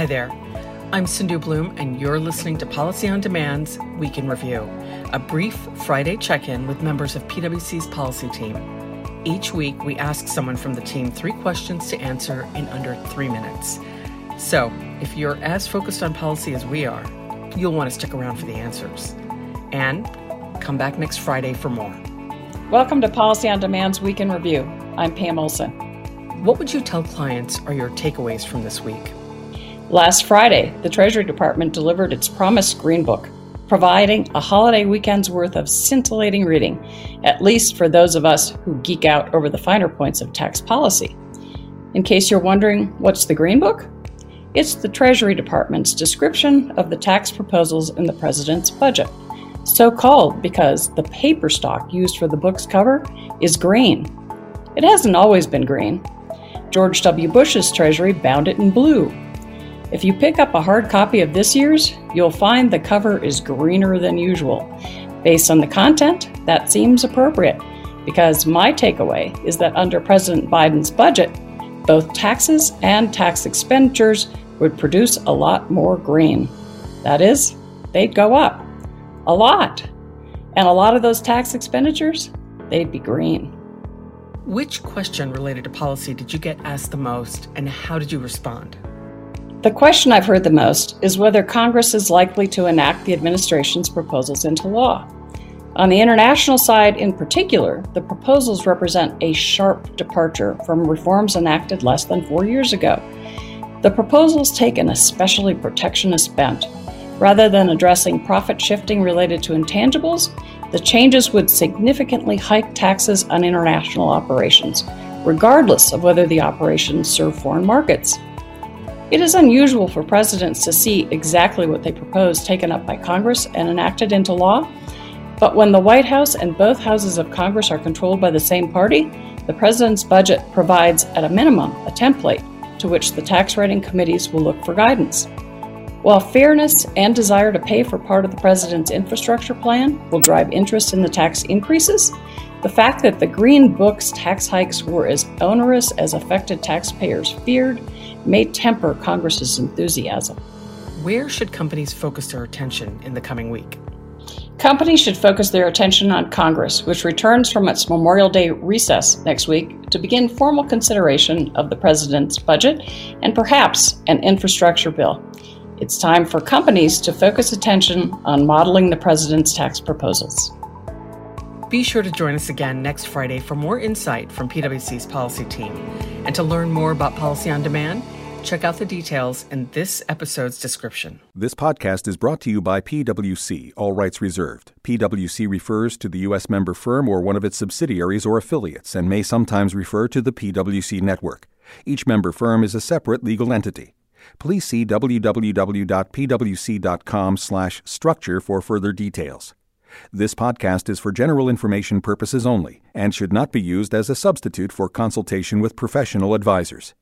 Hi there. I'm Sindhu Bloom, and you're listening to Policy on Demand's Week in Review, a brief Friday check in with members of PwC's policy team. Each week, we ask someone from the team three questions to answer in under three minutes. So, if you're as focused on policy as we are, you'll want to stick around for the answers. And come back next Friday for more. Welcome to Policy on Demand's Week in Review. I'm Pam Olson. What would you tell clients are your takeaways from this week? Last Friday, the Treasury Department delivered its promised Green Book, providing a holiday weekend's worth of scintillating reading, at least for those of us who geek out over the finer points of tax policy. In case you're wondering, what's the Green Book? It's the Treasury Department's description of the tax proposals in the President's budget. So called because the paper stock used for the book's cover is green. It hasn't always been green. George W. Bush's Treasury bound it in blue, if you pick up a hard copy of this year's, you'll find the cover is greener than usual. Based on the content, that seems appropriate because my takeaway is that under President Biden's budget, both taxes and tax expenditures would produce a lot more green. That is, they'd go up. A lot. And a lot of those tax expenditures, they'd be green. Which question related to policy did you get asked the most, and how did you respond? The question I've heard the most is whether Congress is likely to enact the administration's proposals into law. On the international side, in particular, the proposals represent a sharp departure from reforms enacted less than four years ago. The proposals take an especially protectionist bent. Rather than addressing profit shifting related to intangibles, the changes would significantly hike taxes on international operations, regardless of whether the operations serve foreign markets. It is unusual for presidents to see exactly what they propose taken up by Congress and enacted into law, but when the White House and both houses of Congress are controlled by the same party, the president's budget provides, at a minimum, a template to which the tax writing committees will look for guidance. While fairness and desire to pay for part of the president's infrastructure plan will drive interest in the tax increases, the fact that the Green Book's tax hikes were as onerous as affected taxpayers feared may temper Congress's enthusiasm. Where should companies focus their attention in the coming week? Companies should focus their attention on Congress, which returns from its Memorial Day recess next week to begin formal consideration of the President's budget and perhaps an infrastructure bill. It's time for companies to focus attention on modeling the President's tax proposals. Be sure to join us again next Friday for more insight from PwC's policy team. And to learn more about Policy on Demand, check out the details in this episode's description. This podcast is brought to you by PwC, all rights reserved. PwC refers to the U.S. member firm or one of its subsidiaries or affiliates and may sometimes refer to the PwC network. Each member firm is a separate legal entity. Please see www.pwc.com/structure for further details. This podcast is for general information purposes only and should not be used as a substitute for consultation with professional advisors.